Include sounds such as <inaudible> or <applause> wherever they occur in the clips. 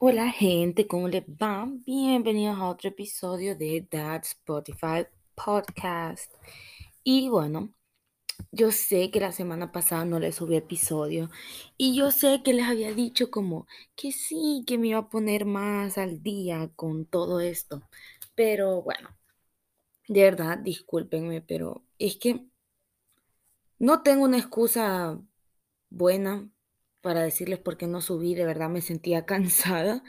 Hola gente, ¿cómo les va? Bienvenidos a otro episodio de That Spotify Podcast. Y bueno, yo sé que la semana pasada no les subí episodio y yo sé que les había dicho como que sí, que me iba a poner más al día con todo esto. Pero bueno, de verdad, discúlpenme, pero es que no tengo una excusa buena para decirles por qué no subí, de verdad me sentía <laughs> cansada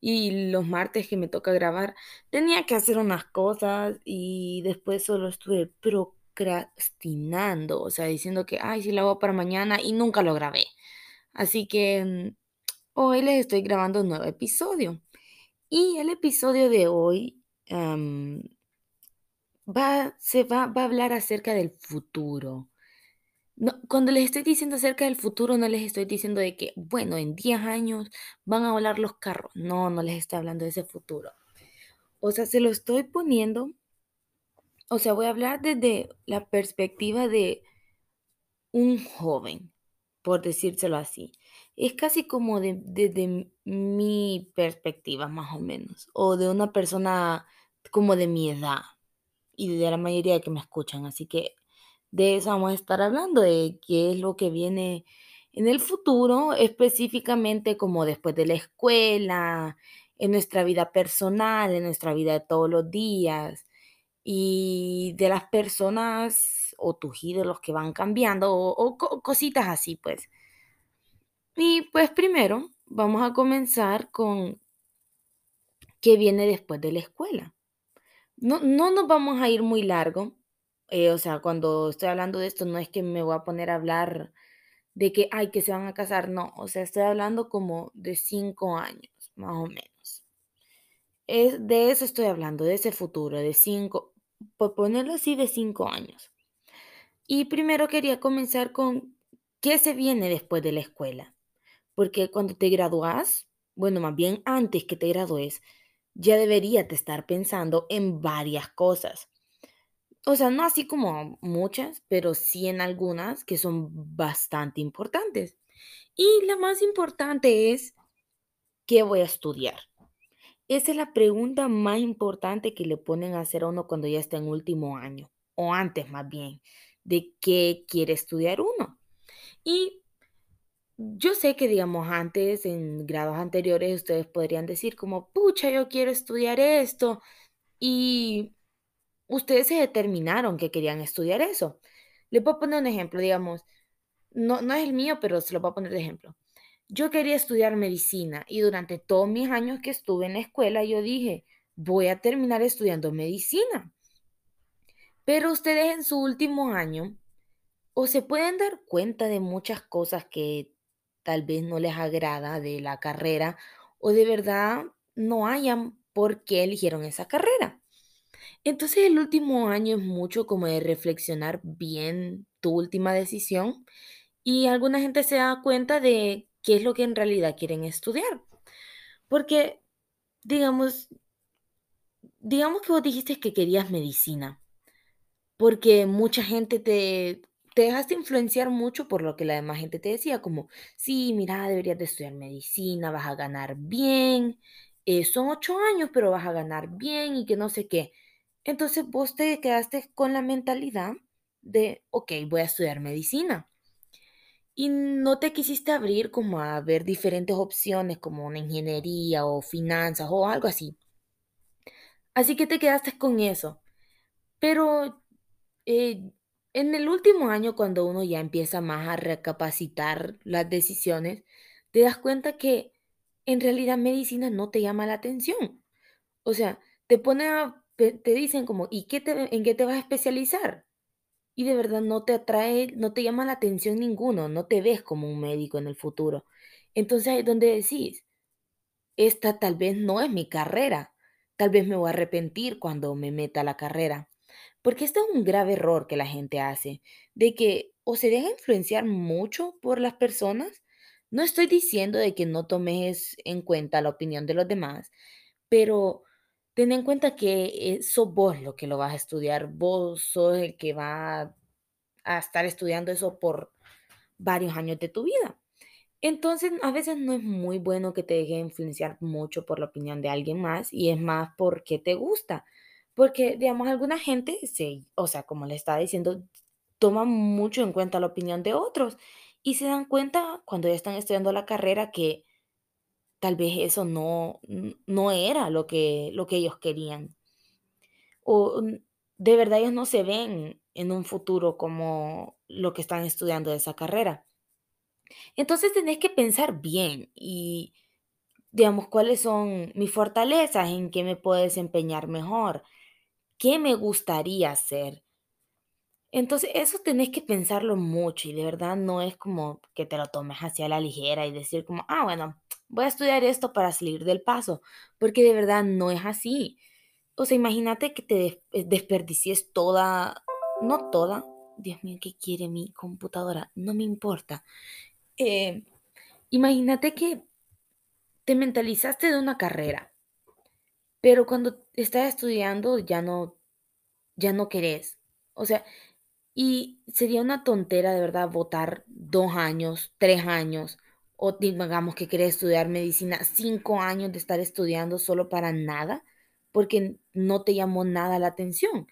y los martes que me toca grabar tenía que hacer unas cosas y después solo estuve procrastinando, o sea, diciendo que, ay, sí lo hago para mañana y nunca lo grabé. Así que mm, hoy les estoy grabando un nuevo episodio y el episodio de hoy va, se va, va a hablar acerca del futuro. No, cuando les estoy diciendo acerca del futuro, no les estoy diciendo de que, bueno, en 10 años van a volar los carros. No, no les estoy hablando de ese futuro. O sea, se lo estoy poniendo, o sea, voy a hablar desde la perspectiva de un joven, por decírselo así. Es casi como de, desde mi perspectiva, más o menos, o de una persona como de mi edad y de la mayoría de que me escuchan. Así que de eso vamos a estar hablando, de qué es lo que viene en el futuro, específicamente como después de la escuela, en nuestra vida personal, en nuestra vida de todos los días y de las personas o tus ídolos que van cambiando o, cositas así, pues. Y pues primero vamos a comenzar con qué viene después de la escuela. No, no nos vamos a ir muy largo, eh, o sea, cuando estoy hablando de esto, no es que me voy a poner a hablar de que, ay, que se van a casar, no, o sea, estoy hablando como de cinco años, más o menos. Es, de eso estoy hablando, de ese futuro, de cinco, por ponerlo así, de cinco años. Y primero quería comenzar con qué se viene después de la escuela. Porque cuando te gradúas, bueno, más bien antes que te gradúes, ya deberías de estar pensando en varias cosas. O sea, no así como muchas, pero sí en algunas que son bastante importantes. Y la más importante es, ¿qué voy a estudiar? Esa es la pregunta más importante que le ponen a hacer a uno cuando ya está en último año, o antes más bien, de qué quiere estudiar uno. Y yo sé que, digamos, antes, en grados anteriores, ustedes podrían decir como, pucha, yo quiero estudiar esto. Y ustedes se determinaron que querían estudiar eso. Le puedo poner un ejemplo, digamos, no, no es el mío, pero se lo voy a poner de ejemplo. Yo quería estudiar medicina y durante todos mis años que estuve en la escuela yo dije, voy a terminar estudiando medicina. Pero ustedes en su último año o se pueden dar cuenta de muchas cosas que tal vez no les agrada de la carrera o de verdad no hayan por qué eligieron esa carrera. Entonces el último año es mucho como de reflexionar bien tu última decisión y alguna gente se da cuenta de qué es lo que en realidad quieren estudiar. Porque, digamos, digamos que vos dijiste que querías medicina, porque mucha gente te, te dejaste influenciar mucho por lo que la demás gente te decía, como, sí, mira, deberías de estudiar medicina, vas a ganar bien, eh, son ocho años, pero vas a ganar bien y que no sé qué. Entonces vos te quedaste con la mentalidad de, ok, voy a estudiar medicina. Y no te quisiste abrir como a ver diferentes opciones como una ingeniería o finanzas o algo así. Así que te quedaste con eso. Pero eh, en el último año, cuando uno ya empieza más a recapacitar las decisiones, te das cuenta que en realidad medicina no te llama la atención. O sea, te pone a te, dicen como, ¿y qué te, en qué te vas a especializar? Y de verdad no te atrae, no te llama la atención ninguno, no te ves como un médico en el futuro. Entonces ahí es donde decís, esta tal vez no es mi carrera, tal vez me voy a arrepentir cuando me meta a la carrera. Porque este es un grave error que la gente hace, de que o se deja influenciar mucho por las personas. No estoy diciendo de que no tomes en cuenta la opinión de los demás, pero ten en cuenta que sos vos lo que lo vas a estudiar, vos sos el que va a estar estudiando eso por varios años de tu vida. Entonces, a veces no es muy bueno que te dejes influenciar mucho por la opinión de alguien más y es más porque te gusta. Porque, digamos, alguna gente, se, o sea, como le estaba diciendo, toma mucho en cuenta la opinión de otros y se dan cuenta cuando ya están estudiando la carrera que tal vez eso no, no era lo que, lo que ellos querían. O de verdad ellos no se ven en un futuro como lo que están estudiando de esa carrera. Entonces tenés que pensar bien y, digamos, cuáles son mis fortalezas, en qué me puedo desempeñar mejor, qué me gustaría hacer. Entonces, eso tenés que pensarlo mucho y de verdad no es como que te lo tomes hacia la ligera y decir como, ah, bueno, voy a estudiar esto para salir del paso, porque de verdad no es así. O sea, imagínate que te eh, desperdicies toda, no toda, Dios mío, ¿qué quiere mi computadora? No me importa. Eh, imagínate que te mentalizaste de una carrera, pero cuando estás estudiando ya no, ya no querés. O sea, y sería una tontera de verdad votar dos años, tres años, o digamos que querés estudiar medicina, cinco años de estar estudiando solo para nada, porque no te llamó nada la atención.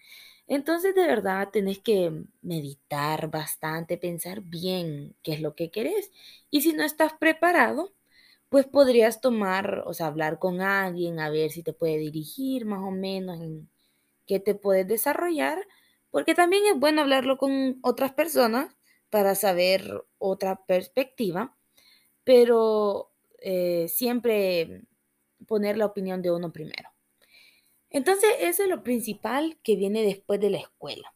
Entonces, de verdad, tenés que meditar bastante, pensar bien qué es lo que querés. Y si no estás preparado, pues podrías tomar, o sea, hablar con alguien, a ver si te puede dirigir más o menos en qué te puedes desarrollar, porque también es bueno hablarlo con otras personas para saber otra perspectiva, pero eh, siempre poner la opinión de uno primero. Entonces, eso es lo principal que viene después de la escuela.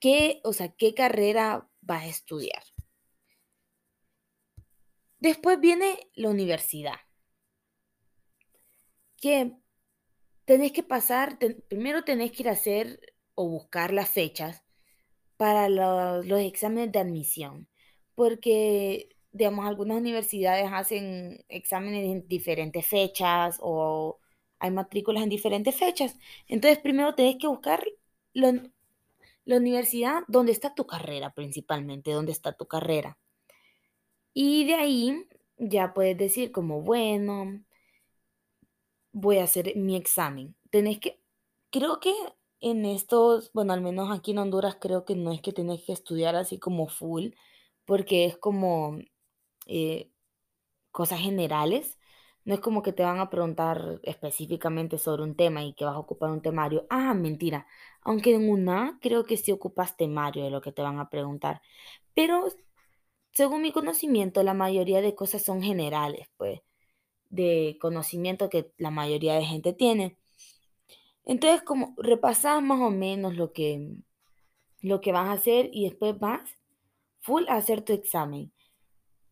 ¿Qué, o sea, qué carrera vas a estudiar? Después viene la universidad, que tenés que pasar, primero tenés que ir a hacer o buscar las fechas para lo- los exámenes de admisión, porque, digamos, algunas universidades hacen exámenes en diferentes fechas o hay matrículas en diferentes fechas. Entonces, primero tenés que buscar la, la universidad donde está tu carrera principalmente, donde está tu carrera. Y de ahí ya puedes decir como, bueno, voy a hacer mi examen. Tenés que, creo que en estos, bueno, al menos aquí en Honduras creo que no es que tenés que estudiar así como full, porque es como eh, cosas generales. No es como que te van a preguntar específicamente sobre un tema y que vas a ocupar un temario. Ah, mentira. Aunque en una creo que sí ocupas temario de lo que te van a preguntar. Pero según mi conocimiento, la mayoría de cosas son generales, pues, de conocimiento que la mayoría de gente tiene. Entonces, como repasas más o menos lo que, lo que vas a hacer y después vas full a hacer tu examen.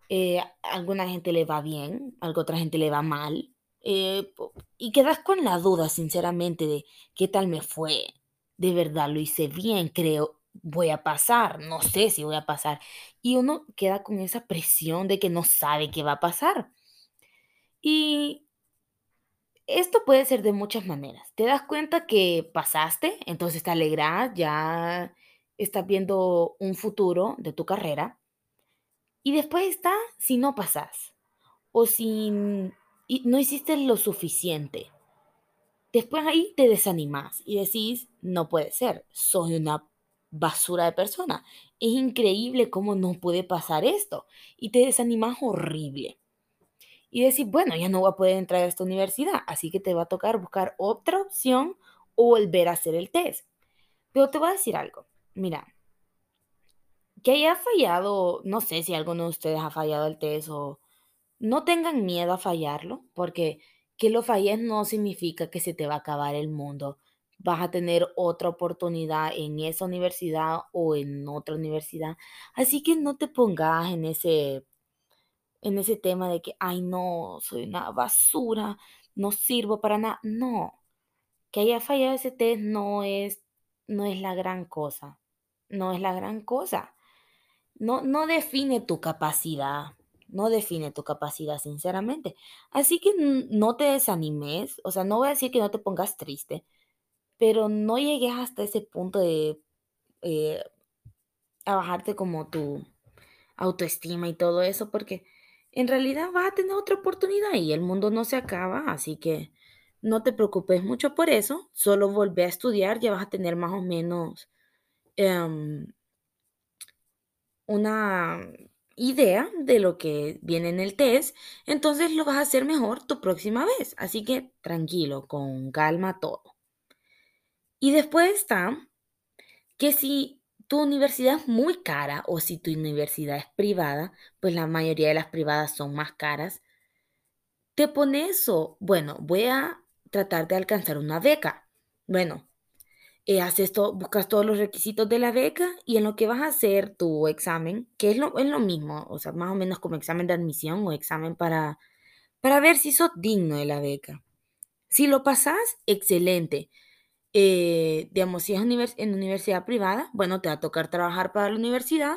Eh, alguna gente le va bien, a otra gente le va mal. eh, y quedas con la duda, sinceramente, de qué tal me fue. De verdad, lo hice bien, creo, voy a pasar, no sé si voy a pasar. Y uno queda con esa presión de que no sabe qué va a pasar. Y Esto puede ser de muchas maneras. Te das cuenta que pasaste, entonces te alegras, ya estás viendo un futuro de tu carrera. Y después está si no pasas o si no hiciste lo suficiente. Después ahí te desanimas y decís, no puede ser, soy una basura de persona. Es increíble cómo no puede pasar esto. Y te desanimas horrible. y decir, bueno, ya no voy a poder entrar a esta universidad, así que te va a tocar buscar otra opción o volver a hacer el test. Pero te voy a decir algo, mira, que haya fallado, no sé si alguno de ustedes ha fallado el test o no tengan miedo a fallarlo, porque que lo falles no significa que se te va a acabar el mundo. Vas a tener otra oportunidad en esa universidad o en otra universidad. Así que no te pongas en ese en ese tema de que, ay, no, soy una basura, no sirvo para nada. No, que haya fallado ese test no es, no es la gran cosa. No es la gran cosa. No, no define tu capacidad. No define tu capacidad, sinceramente. Así que no te desanimes. O sea, no voy a decir que no te pongas triste, pero no llegues hasta ese punto de eh, bajarte como tu, autoestima y todo eso, porque en realidad vas a tener otra oportunidad y el mundo no se acaba, así que no te preocupes mucho por eso, solo volvé a estudiar, ya vas a tener más o menos em, una idea de lo que viene en el test, entonces lo vas a hacer mejor tu próxima vez. Así que tranquilo, con calma todo. Y después está que si tu universidad es muy cara o si tu universidad es privada, pues la mayoría de las privadas son más caras, te pone eso. Bueno, voy a tratar de alcanzar una beca. Bueno, eh, haces todo, buscas todos los requisitos de la beca y en lo que vas a hacer tu examen, que es lo, es lo mismo, o sea, más o menos como examen de admisión o examen para, para ver si sos digno de la beca. Si lo pasas, excelente. Eh, digamos, si es en universidad privada, bueno, te va a tocar trabajar para la universidad,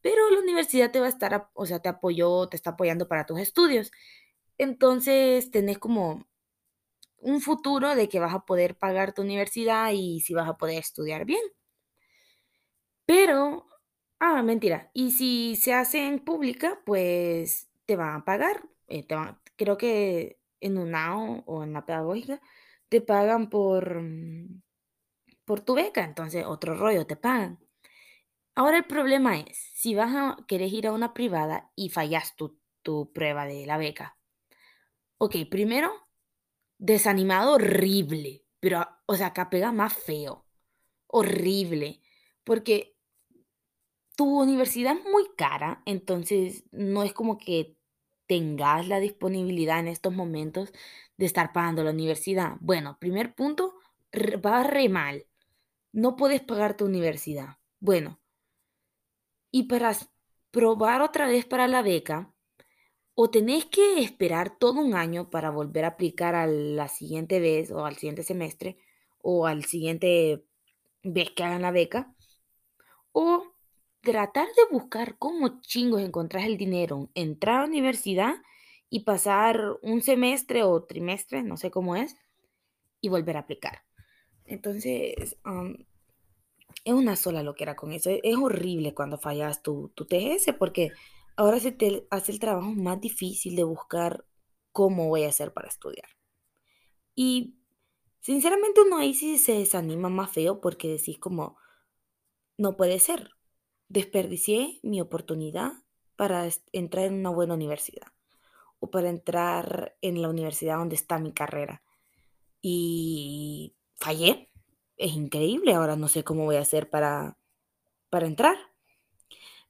pero la universidad te va a estar, o sea, te apoyó, te está apoyando para tus estudios. Entonces, tenés como un futuro de que vas a poder pagar tu universidad y si vas a poder estudiar bien. Pero, ah, mentira. Y si se hace en pública, pues te van a pagar. Eh, te creo que en UNAO o en la pedagógica te pagan por, mm, por tu beca. Entonces, otro rollo, te pagan. Ahora el problema es, si vas a querer ir a una privada y fallas tu, tu prueba de la beca. Ok, primero desanimado horrible, pero, o sea, acá pega más feo, horrible, porque tu universidad es muy cara, entonces no es como que tengas la disponibilidad en estos momentos de estar pagando la universidad. Bueno, primer punto, va re mal. No puedes pagar tu universidad. Bueno, y para probar otra vez para la beca, o tenés que esperar todo un año para volver a aplicar a la siguiente vez o al siguiente semestre o al siguiente vez que hagan la beca, o tratar de buscar cómo chingos encontrás el dinero, entrar a la universidad y pasar un semestre o trimestre, no sé cómo es, y volver a aplicar. Entonces, es una sola loquera con eso. Es horrible cuando fallas tu, tu TGS porque ahora se te hace el trabajo más difícil de buscar cómo voy a hacer para estudiar. Y sinceramente uno ahí sí se desanima más feo porque decís como, no puede ser, desperdicié mi oportunidad para entrar en una buena universidad o para entrar en la universidad donde está mi carrera. Y fallé. Es increíble, ahora no sé cómo voy a hacer para, para entrar.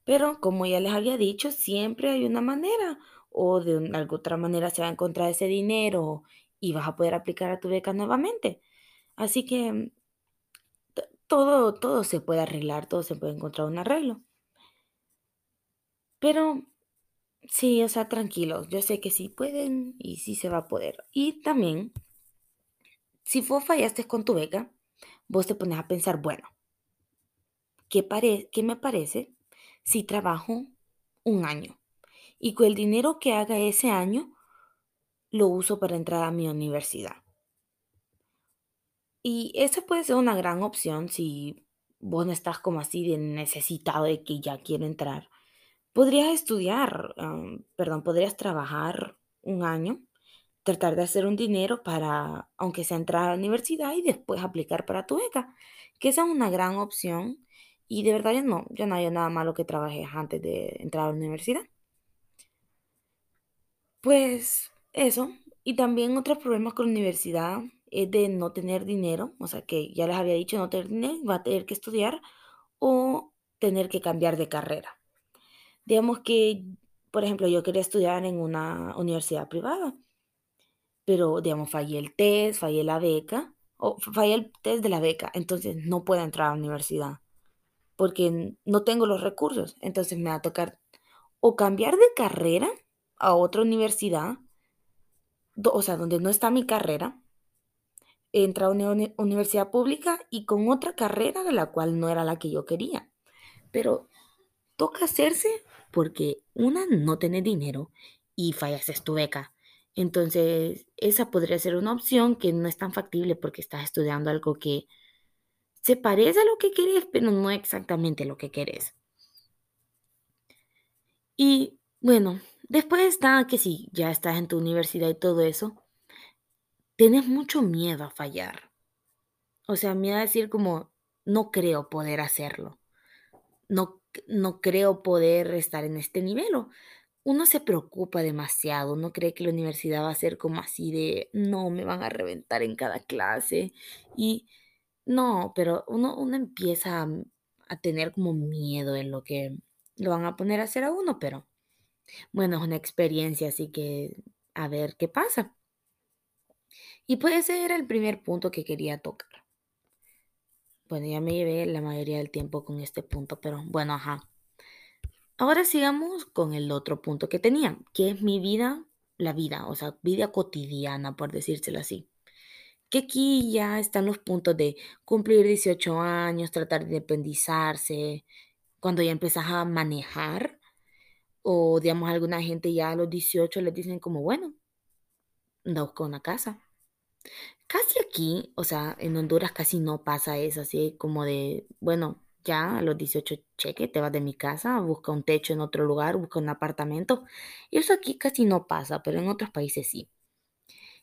Pero como ya les había dicho, siempre hay una manera o de alguna otra manera se va a encontrar ese dinero y vas a poder aplicar a tu beca nuevamente. Así que todo, todo se puede arreglar, todo se puede encontrar un arreglo. Pero sí, o sea, tranquilos, yo sé que sí pueden y sí se va a poder. Y también, si vos fallaste con tu beca, vos te pones a pensar, bueno, ¿qué, qué me parece si trabajo un año y con el dinero que haga ese año lo uso para entrar a mi universidad. Y esa puede ser una gran opción si vos no estás como así de necesitado de que ya quiero entrar. Podrías estudiar, perdón, podrías trabajar un año, tratar de hacer un dinero para, aunque sea entrar a la universidad y después aplicar para tu beca, que esa es una gran opción y de verdad yo no, yo no había nada malo que trabajé antes de entrar a la universidad. Pues eso. Y también otros problemas con la universidad es de no tener dinero. O sea que ya les había dicho no tener dinero, va a tener que estudiar o tener que cambiar de carrera. Digamos que, por ejemplo, yo quería estudiar en una universidad privada, pero, digamos, fallé el test, fallé la beca, o fallé el test de la beca, entonces no puedo entrar a la universidad porque no tengo los recursos. Entonces me va a tocar o cambiar de carrera a otra universidad, o sea, donde no está mi carrera, entrar a una universidad pública y con otra carrera de la cual no era la que yo quería. Pero toca hacerse porque una, no tiene dinero y fallas tu beca. Entonces, esa podría ser una opción que no es tan factible porque estás estudiando algo que se parece a lo que querés, pero no exactamente lo que querés. Y bueno, después está que si ya estás en tu universidad y todo eso, tienes mucho miedo a fallar. O sea, miedo a decir como, no creo poder hacerlo. No, no creo poder estar en este nivel. O uno se preocupa demasiado, uno cree que la universidad va a ser como así de, no, me van a reventar en cada clase. Y no, pero uno, uno empieza a, a tener como miedo en lo que lo van a poner a hacer a uno, pero bueno, es una experiencia, así que a ver qué pasa. Y pues ese era el primer punto que quería tocar. Bueno, ya me llevé la mayoría del tiempo con este punto, pero bueno, ajá. Ahora sigamos con el otro punto que tenía, que es mi vida, la vida, o sea, vida cotidiana, por decírselo así. Que aquí ya están los puntos de cumplir 18 años, tratar de independizarse, cuando ya empiezas a manejar, o digamos, alguna gente ya a los 18 les dicen como, bueno, anda a buscar una casa. Casi aquí, o sea, en Honduras casi no pasa eso, así como de, bueno, ya a los 18 cheque, te vas de mi casa, busca un techo en otro lugar, busca un apartamento. Eso aquí casi no pasa, pero en otros países sí.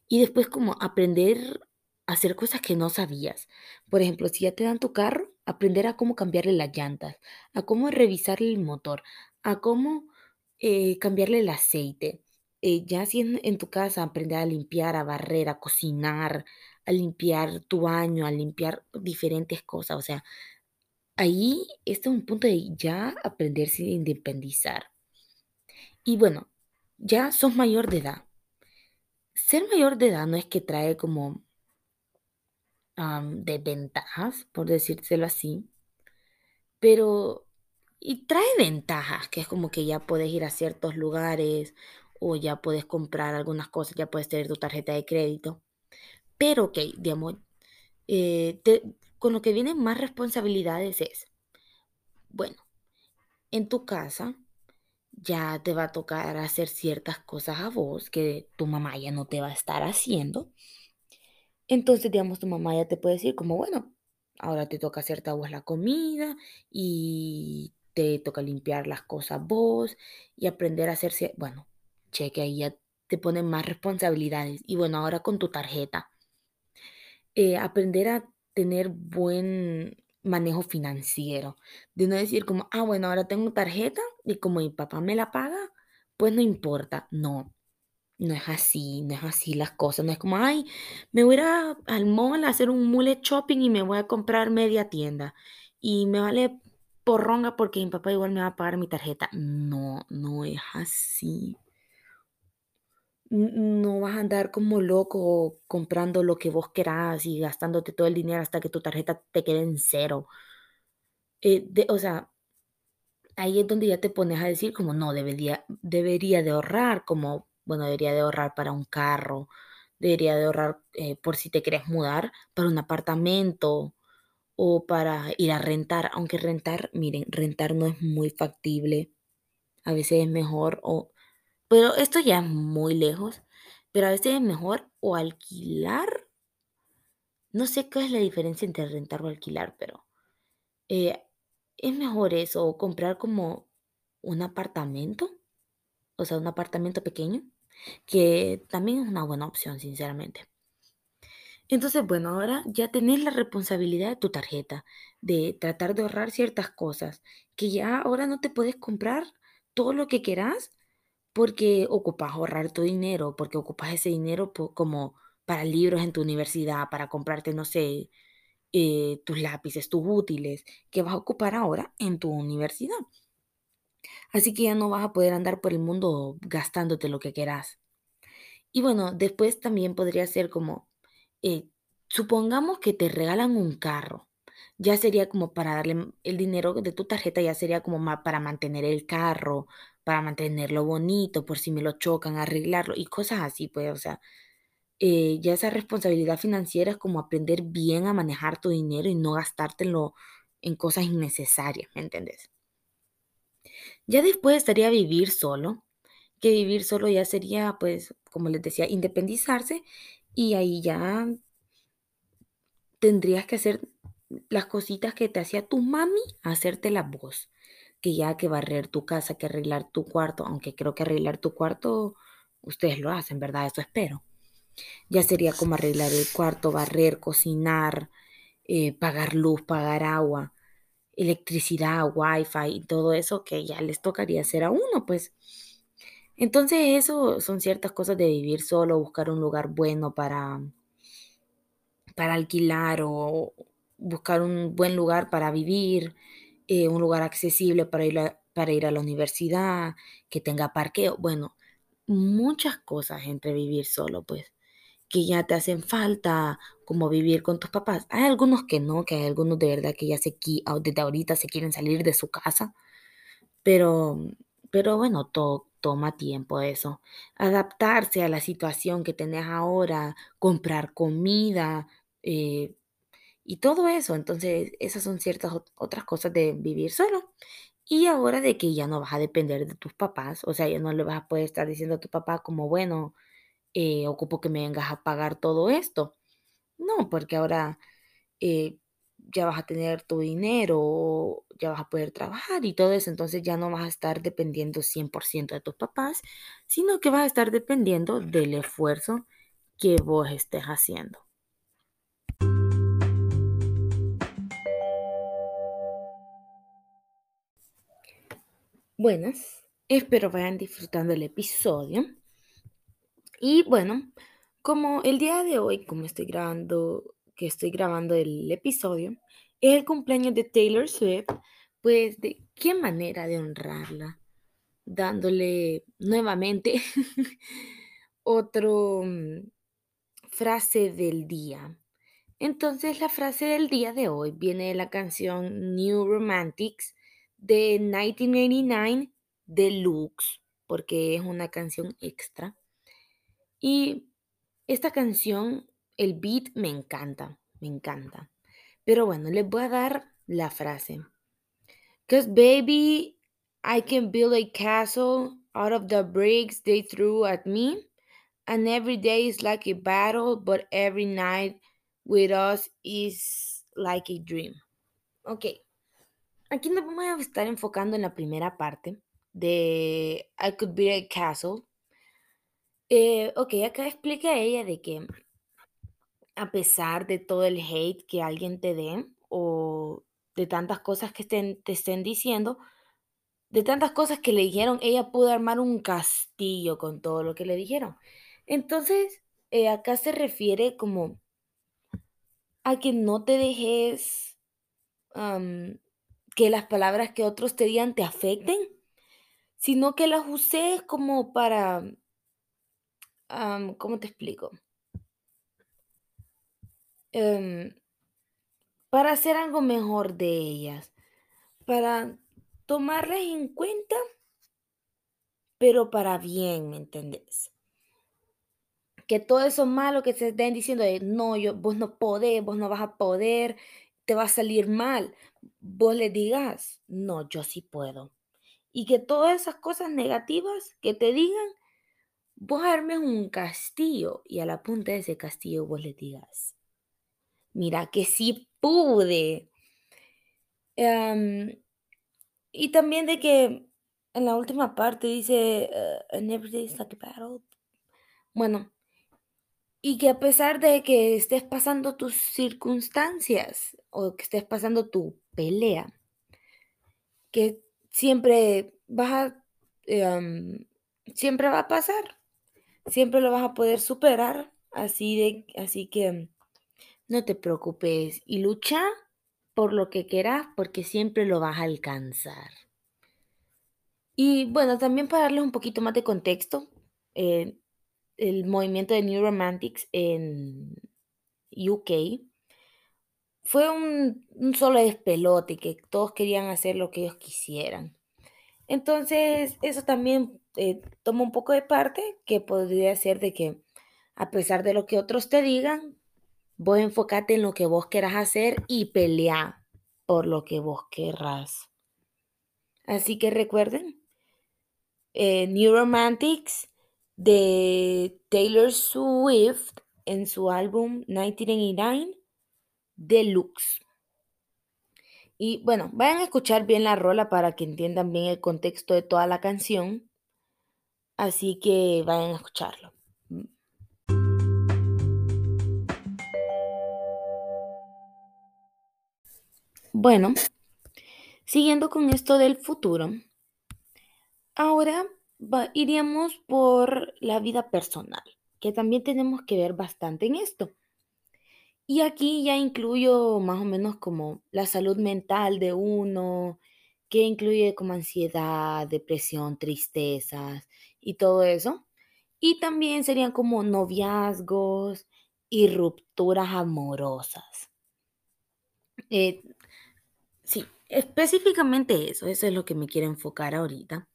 Y después como aprender hacer cosas que no sabías. Por ejemplo, si ya te dan tu carro, aprender a cómo cambiarle las llantas, a cómo revisarle el motor, a cómo eh, cambiarle el aceite. Eh, ya si en, tu casa aprender a limpiar, a barrer, a cocinar, a limpiar tu baño, a limpiar diferentes cosas. O sea, ahí este es un punto de ya aprenderse a independizar. Y bueno, ya sos mayor de edad. Ser mayor de edad no es que trae como am, desventajas, por decírselo así, pero y trae ventajas, que es como que ya puedes ir a ciertos lugares o ya puedes comprar algunas cosas, ya puedes tener tu tarjeta de crédito. Pero, ok, digamos, eh, con lo que vienen más responsabilidades es, bueno, en tu casa ya te va a tocar hacer ciertas cosas a vos que tu mamá ya no te va a estar haciendo. Entonces, digamos, tu mamá ya te puede decir como, bueno, ahora te toca hacerte a la comida y te toca limpiar las cosas vos y aprender a hacerse, bueno, cheque, ahí ya te ponen más responsabilidades. Y bueno, ahora con tu tarjeta, eh, aprender a tener buen manejo financiero, de no decir como, ah, bueno, ahora tengo tarjeta y como mi papá me la paga, pues no importa. No, no es así, no es así las cosas. No es como, ay, me voy a ir al mall a hacer un mule shopping y me voy a comprar media tienda. Y me vale porronga porque mi papá igual me va a pagar mi tarjeta. No, no es así. No vas a andar como loco comprando lo que vos querás y gastándote todo el dinero hasta que tu tarjeta te quede en cero. Eh, de- o sea, Ahí es donde ya te pones a decir como no, debería, debería de ahorrar, como, bueno, debería de ahorrar para un carro, debería de ahorrar eh, por si te quieres mudar, para un apartamento o para ir a rentar, aunque rentar, miren, rentar no es muy factible, a veces es mejor, o, pero esto ya es muy lejos, pero a veces es mejor o alquilar, no sé qué es la diferencia entre rentar o alquilar, pero eh, es mejor eso, o comprar como un apartamento o sea, un apartamento pequeño, que también es una buena opción, sinceramente. Entonces, bueno, ahora ya tenés la responsabilidad de tu tarjeta, de tratar de ahorrar ciertas cosas, que ya ahora no te puedes comprar todo lo que quieras porque ocupas ahorrar tu dinero, porque ocupas ese dinero como para libros en tu universidad, para comprarte, no sé, eh, tus lápices, tus útiles, que vas a ocupar ahora en tu universidad. Así que ya no vas a poder andar por el mundo gastándote lo que quieras. Y bueno, después también podría ser como, eh, supongamos que te regalan un carro, ya sería como para darle el dinero de tu tarjeta, ya sería como para mantener el carro, para mantenerlo bonito, por si me lo chocan, arreglarlo y cosas así, pues, o sea, eh, ya esa responsabilidad financiera es como aprender bien a manejar tu dinero y no gastártelo en cosas innecesarias, ¿me entiendes? Ya después estaría vivir solo, que vivir solo ya sería, pues, como les decía, independizarse y ahí ya tendrías que hacer las cositas que te hacía tu mami, hacértelas vos. que ya que barrer tu casa, que arreglar tu cuarto, aunque creo que arreglar tu cuarto ustedes lo hacen, ¿verdad? Eso espero. Ya sería como arreglar el cuarto, barrer, cocinar, eh, pagar luz, pagar agua, electricidad, wifi y todo eso que ya les tocaría hacer a uno, pues. Entonces eso son ciertas cosas de vivir solo, buscar un lugar bueno para, para alquilar o buscar un buen lugar para vivir, eh, un lugar accesible para ir, a, para ir a la universidad, que tenga parqueo. Bueno, muchas cosas entre vivir solo, pues, que ya te hacen falta, como vivir con tus papás. Hay algunos que no, que hay algunos de verdad que ya se, desde ahorita se quieren salir de su casa, pero, pero bueno, toma tiempo eso. Adaptarse a la situación que tenés ahora, comprar comida eh, y todo eso. Entonces, esas son ciertas otras cosas de vivir solo. Y ahora de que ya no vas a depender de tus papás, o sea, ya no le vas a poder estar diciendo a tu papá como, bueno, eh, ocupo que me vengas a pagar todo esto. No, porque ahora eh, ya vas a tener tu dinero, ya vas a poder trabajar y todo eso, entonces ya no vas a estar dependiendo 100% de tus papás, sino que vas a estar dependiendo del esfuerzo que vos estés haciendo. Buenas, espero vayan disfrutando el episodio. Y bueno, como el día de hoy, como estoy grabando, que estoy grabando el episodio, es el cumpleaños de Taylor Swift, pues de qué manera de honrarla, dándole nuevamente <laughs> otro mm, frase del día. Entonces la frase del día de hoy viene de la canción New Romantics de 1989 Deluxe, porque es una canción extra. Y esta canción, el beat me encanta, me encanta. Pero bueno, les voy a dar la frase. Cause baby, I can build a castle out of the bricks they threw at me. And every day is like a battle, but every night with us is like a dream. Ok. Aquí nos vamos a estar enfocando en la primera parte de I Could Be a Castle. Eh, ok, acá explica ella de que a pesar de todo el hate que alguien te dé o de tantas cosas que estén, te estén diciendo, de tantas cosas que le dijeron, ella pudo armar un castillo con todo lo que le dijeron. Entonces, eh, acá se refiere como a que no te dejes que las palabras que otros te digan te afecten, sino que las uses como para, ¿cómo te explico? Em, para hacer algo mejor de ellas, para tomarlas en cuenta, pero para bien, ¿me entendés? Que todo eso malo que se estén diciendo de no, yo, vos no podés, vos no vas a poder, te va a salir mal, vos le digas, no, yo sí puedo. Y que todas esas cosas negativas que te digan, vos armes un castillo y a la punta de ese castillo vos le digas, mira que sí pude. Em, y también de que en la última parte dice, uh, every day is like a battle. Bueno, y que a pesar de que estés pasando tus circunstancias o que estés pasando tu pelea, que siempre vas a, em, siempre va a pasar, siempre lo vas a poder superar, así de, así que no te preocupes y lucha por lo que quieras porque siempre lo vas a alcanzar. Y bueno, también para darles un poquito más de contexto, eh, el movimiento de New Romantics en UK fue un, solo despelote, que todos querían hacer lo que ellos quisieran. Entonces, eso también eh, toma un poco de parte, que podría ser de que, a pesar de lo que otros te digan, vos enfocate en lo que vos quieras hacer y pelea por lo que vos querrás. Así que recuerden, eh, New Romantics de Taylor Swift en su álbum 1989 Deluxe. Y bueno, vayan a escuchar bien la rola para que entiendan bien el contexto de toda la canción. Así que vayan a escucharlo. Bueno, siguiendo con esto del futuro, ahora iríamos por la vida personal, que también tenemos que ver bastante en esto. Y aquí ya incluyo más o menos como la salud mental de uno, que incluye como ansiedad, depresión, tristezas y todo eso. Y también serían como noviazgos y rupturas amorosas. Eh, sí, específicamente eso, eso es lo que me quiero enfocar ahorita.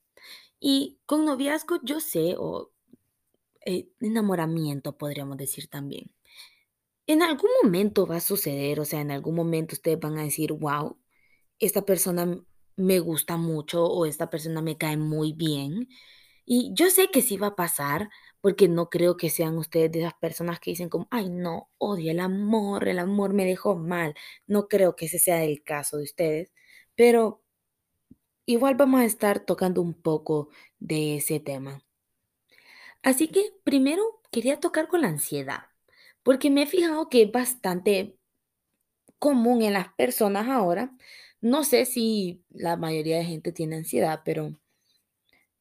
Y con noviazgo yo sé, o eh, enamoramiento podríamos decir también. En algún momento va a suceder, o sea, en algún momento ustedes van a decir, wow, esta persona me gusta mucho o esta persona me cae muy bien. Y yo sé que sí va a pasar, porque no creo que sean ustedes de esas personas que dicen como, ay, no, odio el amor, el amor me dejó mal. No creo que ese sea el caso de ustedes, pero igual vamos a estar tocando un poco de ese tema. Así que primero quería tocar con la ansiedad, porque me he fijado que es bastante común en las personas ahora. No sé si la mayoría de gente tiene ansiedad, pero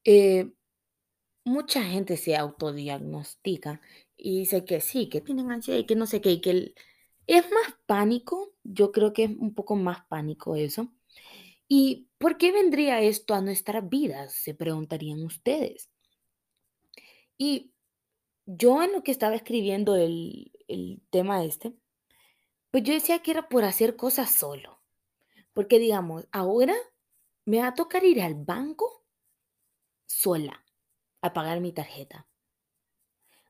eh, mucha gente se autodiagnostica y dice que sí, que tienen ansiedad y que no sé qué, y que es más pánico, yo creo que es un poco más pánico eso. ¿Y por qué vendría esto a nuestras vidas? Se preguntarían ustedes. Y yo en lo que estaba escribiendo el, el tema este, pues yo decía que era por hacer cosas solo. Porque digamos, ahora me va a tocar ir al banco sola a pagar mi tarjeta.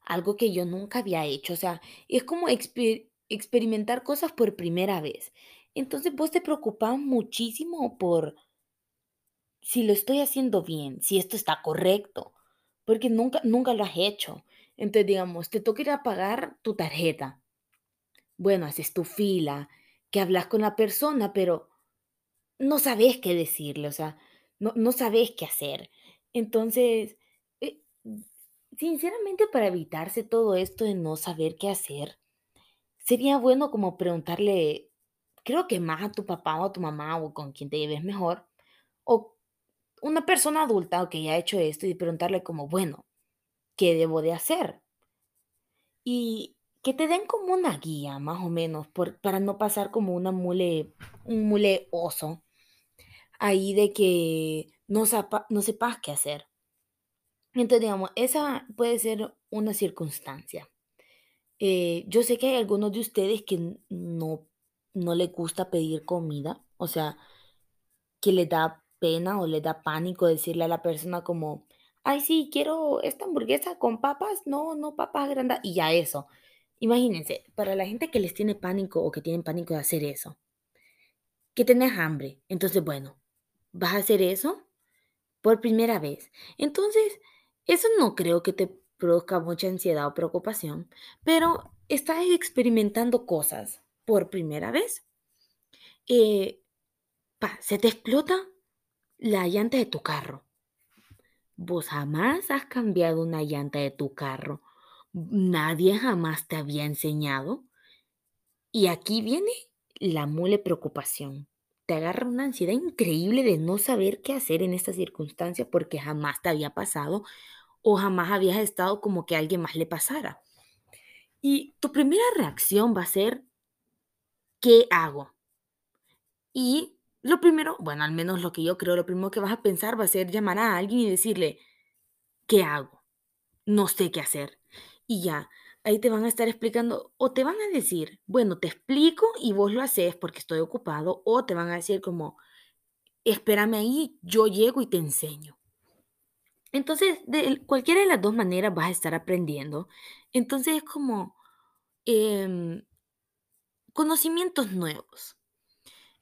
Algo que yo nunca había hecho. O sea, es como experimentar cosas por primera vez. Entonces vos te preocupas muchísimo por si lo estoy haciendo bien, si esto está correcto, porque nunca, nunca lo has hecho. Entonces, digamos, te toca ir a pagar tu tarjeta. Bueno, haces tu fila, que hablas con la persona, pero no sabes qué decirle, o sea, no, no sabes qué hacer. Entonces, sinceramente, para evitarse todo esto de no saber qué hacer, sería bueno como preguntarle, creo que más a tu papá o a tu mamá o con quien te lleves mejor, o una persona adulta que ya ha hecho esto y preguntarle como, bueno, ¿qué debo de hacer? Y que te den como una guía, más o menos, por, para no pasar como una mule, un mule oso, ahí de que no, no sepas qué hacer. Entonces, digamos, esa puede ser una circunstancia. Eh, yo sé que hay algunos de ustedes que no, no les gusta pedir comida, o sea, que les da pena o les da pánico decirle a la persona como, ay, sí, quiero esta hamburguesa con papas, no, no papas grandes, y ya eso. Imagínense, para la gente que les tiene pánico o que tienen pánico de hacer eso, que tenés hambre, entonces, bueno, vas a hacer eso por primera vez. Entonces, eso no creo que te produzca mucha ansiedad o preocupación, pero estás experimentando cosas por primera vez. Eh, pa, se te explota la llanta de tu carro. Vos jamás has cambiado una llanta de tu carro. Nadie jamás te había enseñado. Y aquí viene la mole preocupación. Te agarra una ansiedad increíble de no saber qué hacer en esta circunstancia porque jamás te había pasado o jamás habías estado como que a alguien más le pasara. Y tu primera reacción va a ser, ¿qué hago? Y lo primero, bueno, al menos lo que yo creo, lo primero que vas a pensar va a ser llamar a alguien y decirle, ¿qué hago? No sé qué hacer. Y ya, ahí te van a estar explicando o te van a decir, bueno, te explico y vos lo haces porque estoy ocupado, o te van a decir como, espérame ahí, yo llego y te enseño. Entonces, de cualquiera de las dos maneras vas a estar aprendiendo. Entonces es como em, conocimientos nuevos.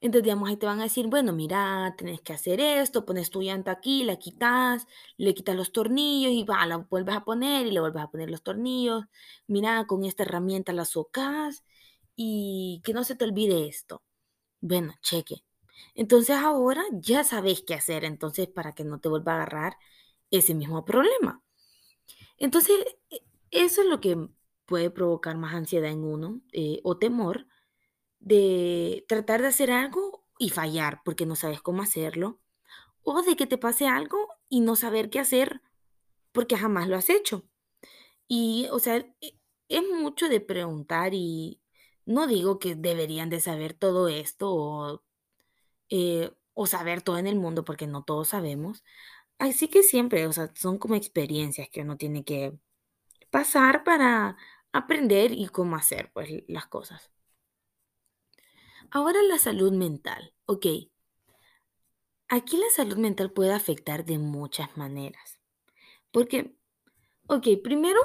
Entonces, digamos, ahí te van a decir, bueno, mira, tenés que hacer esto, pones tu llanta aquí, la quitas, le quitas los tornillos y va, la vuelves a poner y le vuelves a poner los tornillos. Mira, con esta herramienta la socas y que no se te olvide esto. Bueno, cheque. Entonces ahora ya sabes qué hacer, entonces para que no te vuelva a agarrar ese mismo problema. Entonces, e- eso es lo que puede provocar más ansiedad en uno eh, o temor de tratar de hacer algo y fallar porque no sabes cómo hacerlo, o de que te pase algo y no saber qué hacer porque jamás lo has hecho. Y, o sea, e- es mucho de preguntar y no digo que deberían de saber todo esto o, eh, o saber todo en el mundo porque no todos sabemos. Así que siempre, o sea, son como experiencias que uno tiene que pasar para aprender y cómo hacer pues las cosas. Ahora la salud mental. Ok, aquí la salud mental puede afectar de muchas maneras. Porque, ok, primero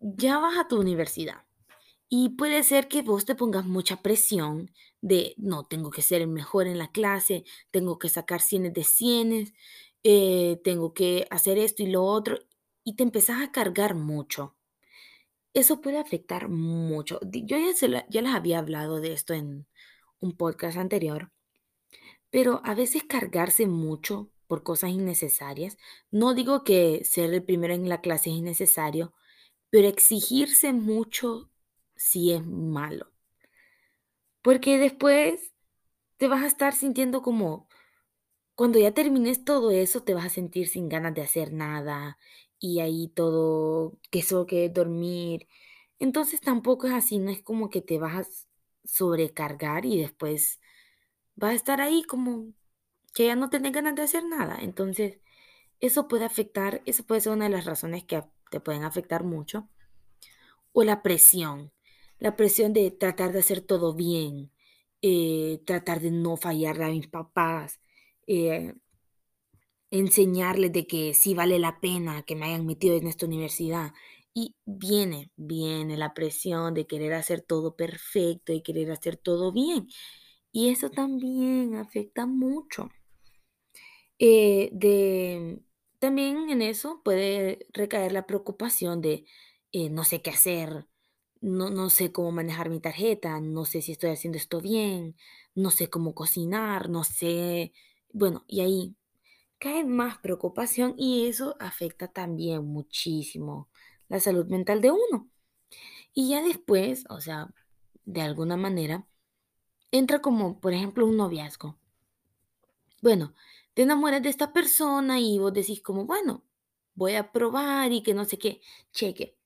ya vas a tu universidad y puede ser que vos te pongas mucha presión de, no, tengo que ser el mejor en la clase, tengo que sacar cienes de cienes, eh, tengo que hacer esto y lo otro, y te empezás a cargar mucho. Eso puede afectar mucho. Yo ya les había hablado de esto en un podcast anterior, pero a veces cargarse mucho por cosas innecesarias, no digo que ser el primero en la clase es innecesario, pero exigirse mucho sí es malo, porque después te vas a estar sintiendo como Cuando ya termines todo eso, te vas a sentir sin ganas de hacer nada y ahí todo, que solo que dormir. Entonces tampoco es así, no es como que te vas a sobrecargar y después vas a estar ahí como que ya no tenés ganas de hacer nada. Entonces, eso puede afectar, eso puede ser una de las razones que te pueden afectar mucho. O la presión, la presión de tratar de hacer todo bien, eh, tratar de no fallarle a mis papás. eh, enseñarles de que sí vale la pena que me hayan metido en esta universidad. Y viene, viene la presión de querer hacer todo perfecto y querer hacer todo bien. Y eso también afecta mucho. Eh, de, también en eso puede recaer la preocupación de eh, no sé qué hacer, no, no sé cómo manejar mi tarjeta, no sé si estoy haciendo esto bien, no sé cómo cocinar, no sé, bueno, y ahí cae más preocupación y eso afecta también muchísimo la salud mental de uno. Y ya después, o sea, de alguna manera, entra como, por ejemplo, un noviazgo. Bueno, te enamoras de esta persona y vos decís como, bueno, voy a probar y que no sé qué, cheque.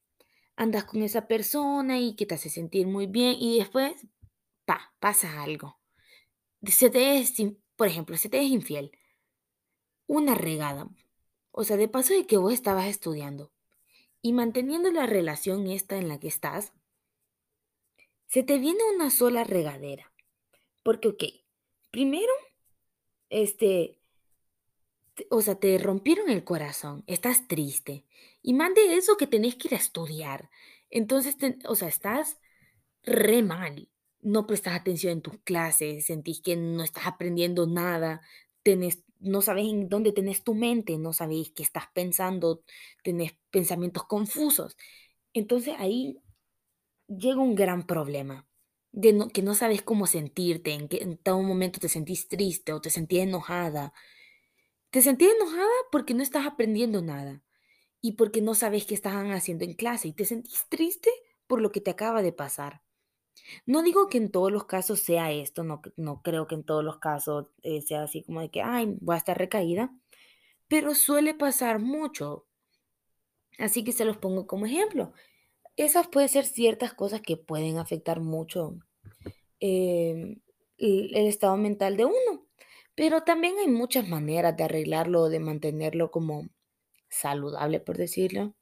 Andas con esa persona y que te hace sentir muy bien y después, pa, pasa algo. Se te es, por ejemplo, se te es infiel. Una regada. O sea, de paso de que vos estabas estudiando y manteniendo la relación esta en la que estás, se te viene una sola regadera. Porque, ok, primero, este, te- o sea, te rompieron el corazón, estás triste. Y más de eso que tenés que ir a estudiar. Entonces, o sea, estás re mal. No prestas atención en tus clases, sentís que no estás aprendiendo nada, tenés, no sabes en dónde tenés tu mente, no sabés qué estás pensando, tenés pensamientos confusos. Entonces ahí llega un gran problema, de no- que no sabes cómo sentirte, en que en todo momento te sentís triste o te sentís enojada. Te sentís enojada porque no estás aprendiendo nada y porque no sabes qué estaban haciendo en clase y te sentís triste por lo que te acaba de pasar. No digo que en todos los casos sea esto, no, no creo que en todos los casos eh, sea así como de que, ay, voy a estar recaída, pero suele pasar mucho. Así que se los pongo como ejemplo. Esas pueden ser ciertas cosas que pueden afectar mucho em, el, el estado mental de uno. Pero también hay muchas maneras de arreglarlo, de mantenerlo como saludable, por decirlo,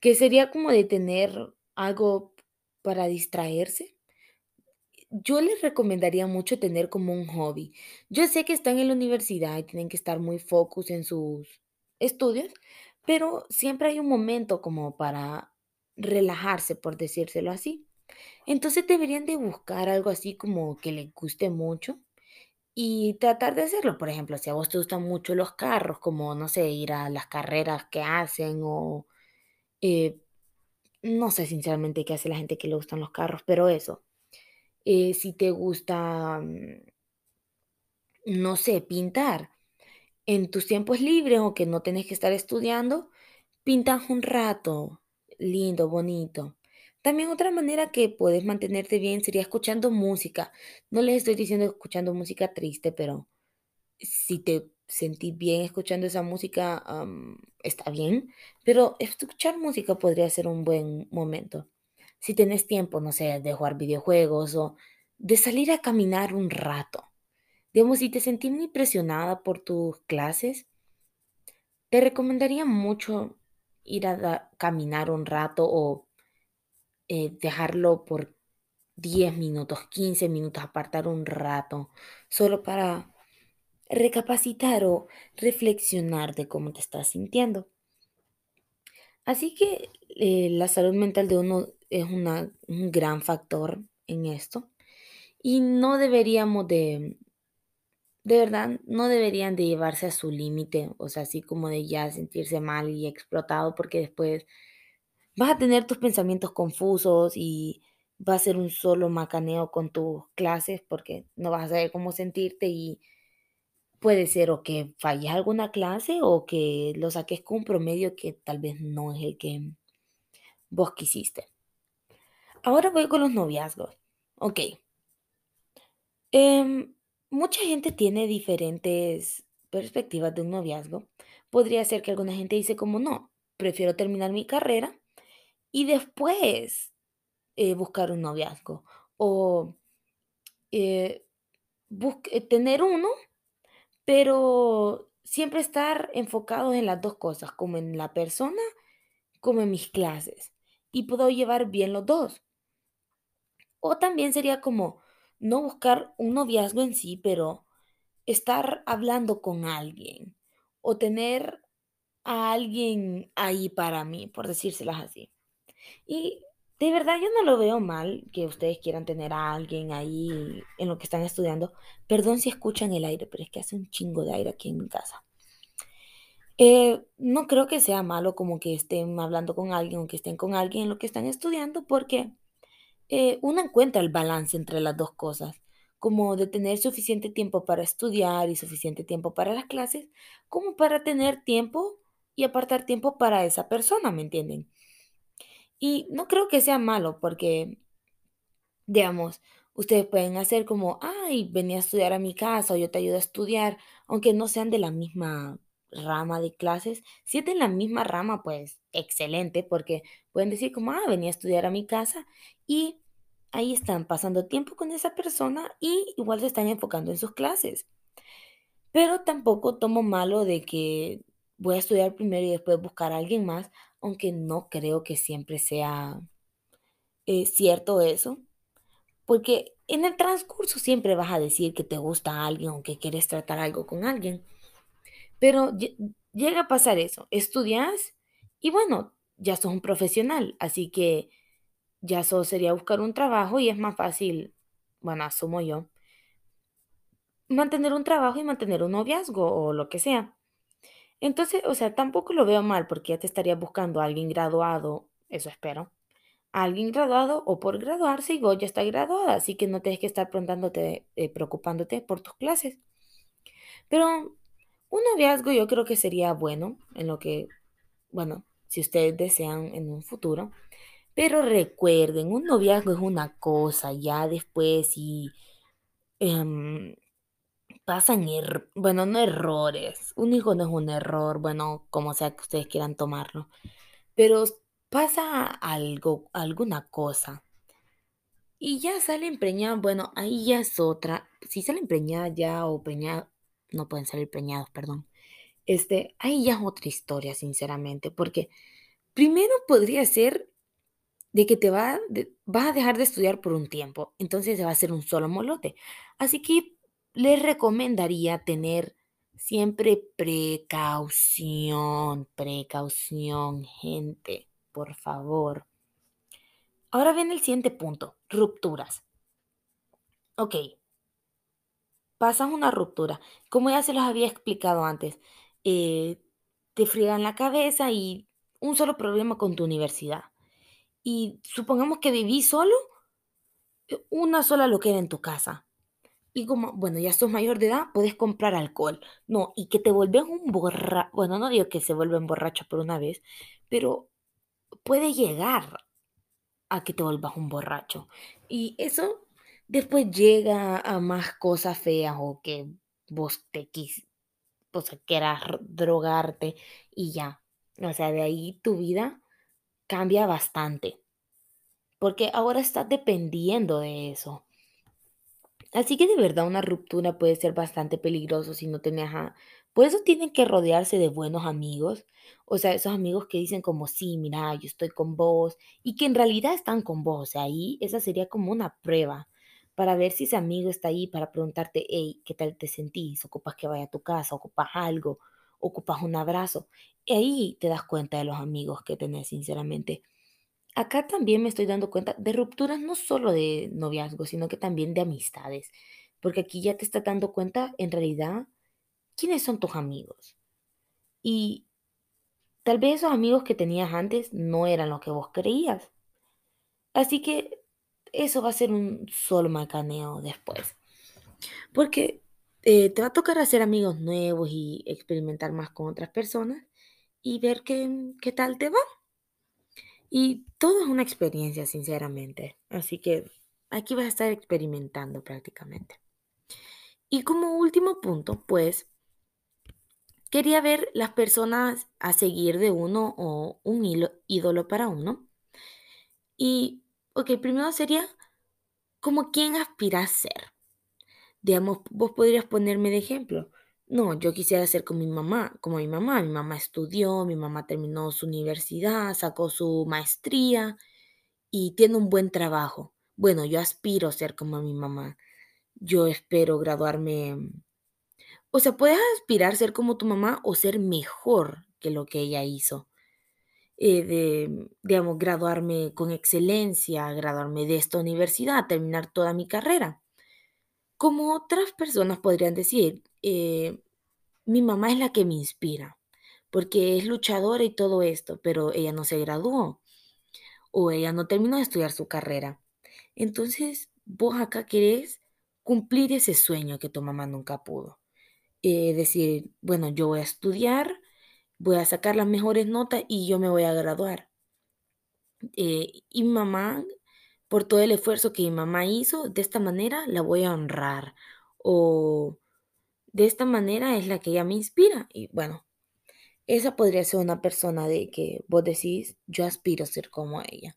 que sería como de tener algo para distraerse. Yo les recomendaría mucho tener como un hobby. Yo sé que están en la universidad y tienen que estar muy focus en sus estudios, pero siempre hay un momento como para relajarse, por decírselo así. Entonces deberían de buscar algo así como que les guste mucho y tratar de hacerlo. Por ejemplo, si a vos te gustan mucho los carros, como, no sé, ir a las carreras que hacen o eh, no sé sinceramente qué hace la gente que le gustan los carros, pero eso. Eh, si te gusta, mm, no sé, pintar. En tus tiempos libres o que no tenés que estar estudiando, pintas un rato, lindo, bonito. También otra manera que puedes mantenerte bien sería escuchando música. No les estoy diciendo escuchando música triste, pero si te sentís bien escuchando esa música, está bien, pero escuchar música podría ser un buen momento. Si tenés tiempo, no sé, de jugar videojuegos o de salir a caminar un rato. Digamos, si te sentís muy presionada por tus clases, te recomendaría mucho ir a caminar un rato o eh, dejarlo por 10 minutos, 15 minutos, apartar un rato, solo para recapacitar o reflexionar de cómo te estás sintiendo. Así que eh, la salud mental de uno es una- un gran factor en esto y no deberíamos de, de verdad, no deberían de llevarse a su límite, o sea, así como de ya sentirse mal y explotado porque después vas a tener tus pensamientos confusos y va a ser un solo macaneo con tus clases porque no vas a saber cómo sentirte y Puede ser o que falles alguna clase o que lo saques con un promedio que tal vez no es el que vos quisiste. Ahora voy con los noviazgos. Ok. em, mucha gente tiene diferentes perspectivas de un noviazgo. Podría ser que alguna gente dice como no, prefiero terminar mi carrera y después eh, buscar un noviazgo. O eh, eh, tener uno pero siempre estar enfocados en las 2 cosas, como en la persona, como en mis clases, y puedo llevar bien los 2. O también sería como no buscar un noviazgo en sí, pero estar hablando con alguien, o tener a alguien ahí para mí, por decírselas así. Y de verdad yo no lo veo mal que ustedes quieran tener a alguien ahí en lo que están estudiando. Perdón si escuchan el aire, pero es que hace un chingo de aire aquí en mi casa. Eh, no creo que sea malo como que estén hablando con alguien o que estén con alguien en lo que están estudiando, porque eh, uno encuentra el balance entre las dos cosas, como de tener suficiente tiempo para estudiar y suficiente tiempo para las clases, como para tener tiempo y apartar tiempo para esa persona, ¿me entienden? Y no creo que sea malo, porque Digamos, ustedes pueden hacer como, ay, vení a estudiar a mi casa o yo te ayudo a estudiar, aunque no sean de la misma rama de clases. Si es de la misma rama, pues excelente, porque pueden decir como, ah, vení a estudiar a mi casa y ahí están pasando tiempo con esa persona y igual se están enfocando en sus clases. Pero tampoco tomo malo de que voy a estudiar primero y después buscar a alguien más, aunque no creo que siempre sea eh, cierto eso. Porque en el transcurso siempre vas a decir que te gusta a alguien o que quieres tratar algo con alguien, pero lle- llega a pasar eso, estudias y bueno, ya sos un profesional, así que ya solo sería buscar un trabajo y es más fácil, bueno, asumo yo, mantener un trabajo y mantener un noviazgo o lo que sea. Entonces, o sea, tampoco lo veo mal porque ya te estarías buscando a alguien graduado, eso espero alguien graduado o por graduarse y vos ya estás graduada, así que no tienes que estar preguntándote, eh, preocupándote por tus clases. Pero un noviazgo yo creo que sería bueno en lo que, bueno, si ustedes desean en un futuro. Pero recuerden, un noviazgo es una cosa, ya después si em, pasan, er- bueno, no errores, un hijo no es un error, bueno, como sea que ustedes quieran tomarlo, pero pasa algo, alguna cosa Y ya salen preñados, bueno, ahí ya es otra. Si salen preñadas ya o preñados, no pueden salir preñados, perdón. Este, ahí ya es otra historia, sinceramente, porque primero podría ser de que te va, de- vas a dejar de estudiar por un tiempo, entonces se va a hacer un solo molote. Así que les recomendaría tener siempre precaución, precaución, gente, por favor. Ahora viene el siguiente punto, rupturas. Ok, Pasas una ruptura. Como ya se los había explicado antes, eh, te friegan la cabeza y un solo problema con tu universidad. Y supongamos que vivís solo, eh, una sola loquera en tu casa. Y como, bueno, ya sos mayor de edad, puedes comprar alcohol. No, y que te vuelven un borracho, bueno, no digo que se vuelven borrachos por una vez, pero puede llegar a que te vuelvas un borracho. Y eso después llega a más cosas feas o que vos te quis, o quieras drogarte y ya. O sea, de ahí tu vida cambia bastante, porque ahora estás dependiendo de eso. Así que de verdad una ruptura puede ser bastante peligroso si no tenés a... Por eso tienen que rodearse de buenos amigos. O sea, esos amigos que dicen como, sí, mira, yo estoy con vos. Y que en realidad están con vos. O ahí esa sería como una prueba para ver si ese amigo está ahí para preguntarte, hey, ¿qué tal te sentís? ¿Ocupas que vaya a tu casa? ¿Ocupas algo? ¿Ocupas un abrazo? Y ahí te das cuenta de los amigos que tenés, sinceramente. Acá también me estoy dando cuenta de rupturas no solo de noviazgo, sino que también de amistades, porque aquí ya te estás dando cuenta en realidad quiénes son tus amigos. Y tal vez esos amigos que tenías antes no eran lo que vos creías. Así que eso va a ser un solo macaneo después, porque eh, te va a tocar hacer amigos nuevos y experimentar más con otras personas y ver qué, qué tal te va. Y todo es una experiencia, sinceramente. Así que aquí vas a estar experimentando prácticamente. Y como último punto, pues quería ver las personas a seguir de uno o un ídolo para uno. Y, ok, primero sería como quién aspiras a ser. Digamos, vos podrías ponerme de ejemplo. No, yo quisiera ser como mi mamá, como mi mamá. Mi mamá estudió, mi mamá terminó su universidad, sacó su maestría y tiene un buen trabajo. Bueno, yo aspiro a ser como mi mamá. Yo espero graduarme. O sea, puedes aspirar a ser como tu mamá o ser mejor que lo que ella hizo. Eh, de, digamos, graduarme con excelencia, graduarme de esta universidad, terminar toda mi carrera. Como otras personas podrían decir, eh, mi mamá es la que me inspira, porque es luchadora y todo esto, pero ella no se graduó o ella no terminó de estudiar su carrera. Entonces, vos acá querés cumplir ese sueño que tu mamá nunca pudo. Eh, decir, bueno, yo voy a estudiar, voy a sacar las mejores notas y yo me voy a graduar. Eh, y mamá, por todo el esfuerzo que mi mamá hizo, de esta manera la voy a honrar. O de esta manera es la que ella me inspira. Y bueno, esa podría ser una persona de que vos decís, yo aspiro a ser como ella.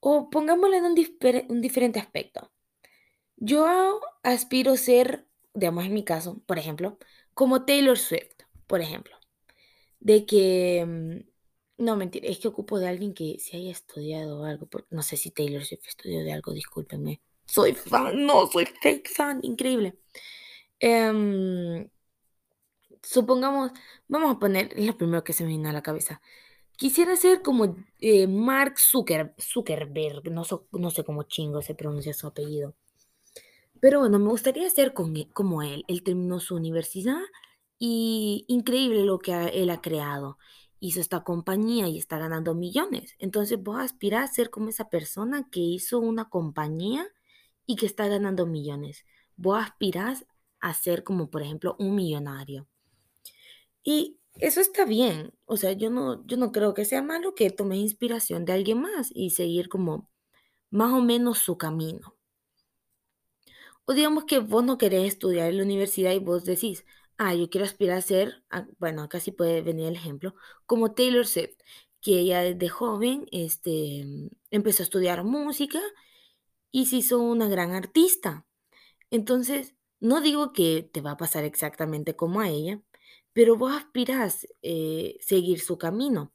O pongámosle en un, un diferente aspecto. Yo aspiro a ser, digamos en mi caso, por ejemplo, como Taylor Swift, por ejemplo. De que, mm, no, mentira, es que ocupo de alguien que se haya estudiado algo, porque no sé si Taylor Swift estudió de algo, discúlpenme. Soy fan, no, soy fake fan, increíble. Em, supongamos, vamos a poner, es lo primero que se me viene a la cabeza. Quisiera ser como eh, Mark Zucker, Zuckerberg, no, so- no sé cómo chingo se pronuncia su apellido. Pero bueno, me gustaría ser con e- como él. Él terminó su universidad y increíble lo que él ha creado. Hizo esta compañía y está ganando millones. Entonces vos aspirás a ser como esa persona que hizo una compañía y que está ganando millones. Vos aspirás a ser como, por ejemplo, un millonario. Y eso está bien. O sea, yo no, yo no creo que sea malo que tomes inspiración de alguien más y seguir como más o menos su camino. O digamos que vos no querés estudiar en la universidad y vos decís, ah, yo quiero aspirar a ser, ah, bueno, acá puede venir el ejemplo, como Taylor Swift, que ella desde joven este, empezó a estudiar música y se hizo una gran artista. Entonces, no digo que te va a pasar exactamente como a ella, pero vos aspirás eh, seguir su camino,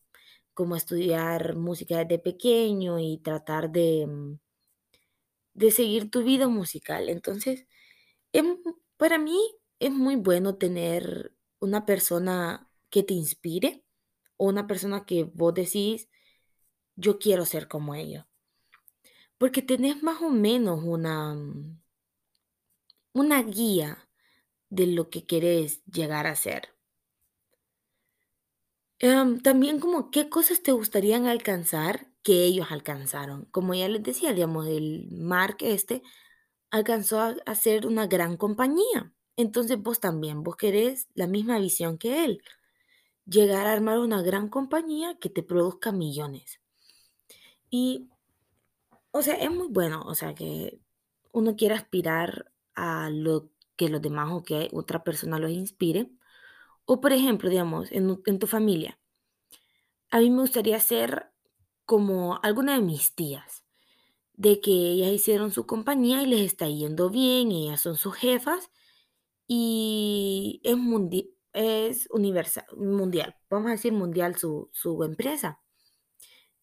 como estudiar música desde pequeño y tratar de, mm, de seguir tu vida musical. Entonces, Em, para mí es muy bueno tener una persona que te inspire o una persona que vos decís, yo quiero ser como ella, porque tenés más o menos una, mm, una guía de lo que querés llegar a ser. Em, también como qué cosas te gustarían alcanzar que ellos alcanzaron. Como ya les decía, digamos, el Mark este alcanzó a hacer una gran compañía. Entonces vos también, vos querés la misma visión que él, llegar a armar una gran compañía que te produzca millones. Y, o sea, es muy bueno, o sea, que uno quiera aspirar a lo que los demás o que otra persona los inspire. O, por ejemplo, digamos, en, en tu familia, a mí me gustaría ser como alguna de mis tías, de que ellas hicieron su compañía y les está yendo bien, ellas son sus jefas y es, mundi es universal, mundial, vamos a decir mundial su, su empresa.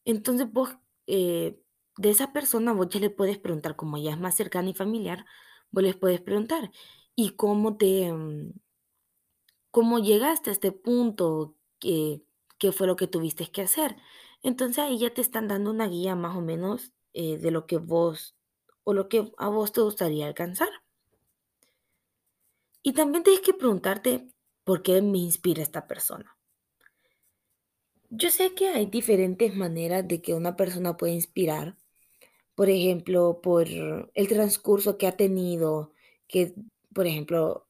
Entonces vos, eh, de esa persona, vos ya le puedes preguntar, como ella es más cercana y familiar, vos les puedes preguntar, ¿y cómo te, mm, cómo llegaste a este punto? ¿Qué, qué fue lo que tuviste que hacer? Entonces ahí ya te están dando una guía más o menos eh, de lo que vos o lo que a vos te gustaría alcanzar. Y también tienes que preguntarte por qué me inspira esta persona. Yo sé que hay diferentes maneras de que una persona puede inspirar. Por ejemplo, por el transcurso que ha tenido, que, por ejemplo,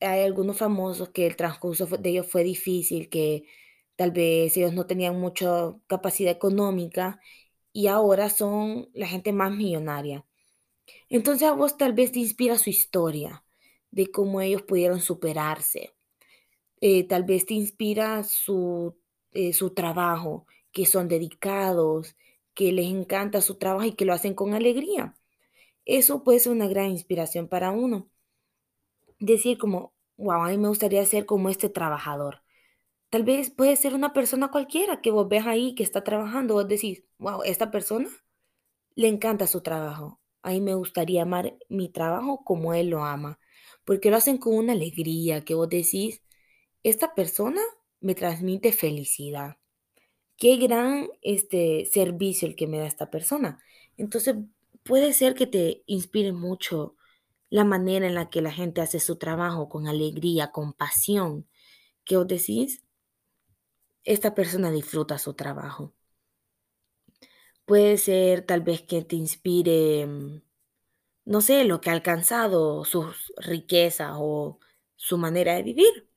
hay algunos famosos que el transcurso de ellos fue difícil, que tal vez ellos no tenían mucha capacidad económica y ahora son la gente más millonaria. Entonces a vos tal vez te inspira su historia, de cómo ellos pudieron superarse. Eh, tal vez te inspira su, eh, su trabajo, que son dedicados, que les encanta su trabajo y que lo hacen con alegría. Eso puede ser una gran inspiración para uno. Decir como, wow, a mí me gustaría ser como este trabajador. Tal vez puede ser una persona cualquiera que vos ves ahí que está trabajando, vos decís, wow, esta persona le encanta su trabajo. A mí me gustaría amar mi trabajo como él lo ama, porque lo hacen con una alegría que vos decís, esta persona me transmite felicidad. Qué gran este servicio el que me da esta persona. Entonces, puede ser que te inspire mucho la manera en la que la gente hace su trabajo con alegría, con pasión, que vos decís, esta persona disfruta su trabajo. Puede ser tal vez que te inspire, mm, no sé, lo que ha alcanzado, sus riquezas o su manera de vivir.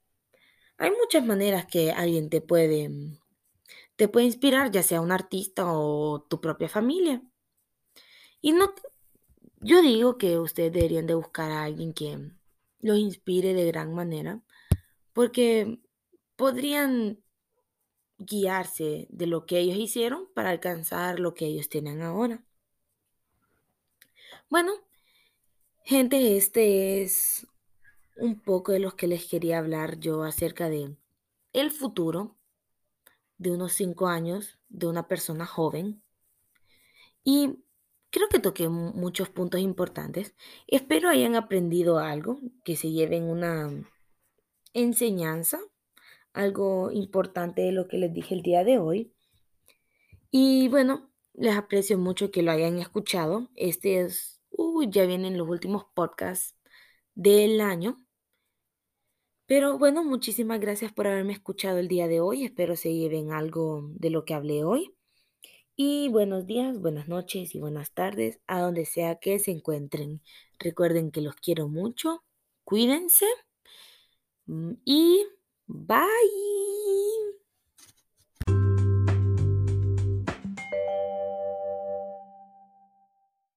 Hay muchas maneras que alguien te puede, mm, te puede inspirar, ya sea un artista o tu propia familia. Y no, yo digo que ustedes deberían de buscar a alguien que los inspire de gran manera, porque podrían guiarse de lo que ellos hicieron para alcanzar lo que ellos tienen ahora. Bueno, gente, este es un poco de lo que les quería hablar yo acerca de el futuro de unos cinco años de una persona joven. Y creo que toqué mu- muchos puntos importantes. Espero hayan aprendido algo, que se lleven una enseñanza, algo importante de lo que les dije el día de hoy. Y bueno, les aprecio mucho que lo hayan escuchado. Este es, uy, ya vienen los últimos podcasts del año. Pero bueno, muchísimas gracias por haberme escuchado el día de hoy. Espero se lleven algo de lo que hablé hoy. Y buenos días, buenas noches y buenas tardes a donde sea que se encuentren. Recuerden que los quiero mucho. Cuídense. mm, Y bye.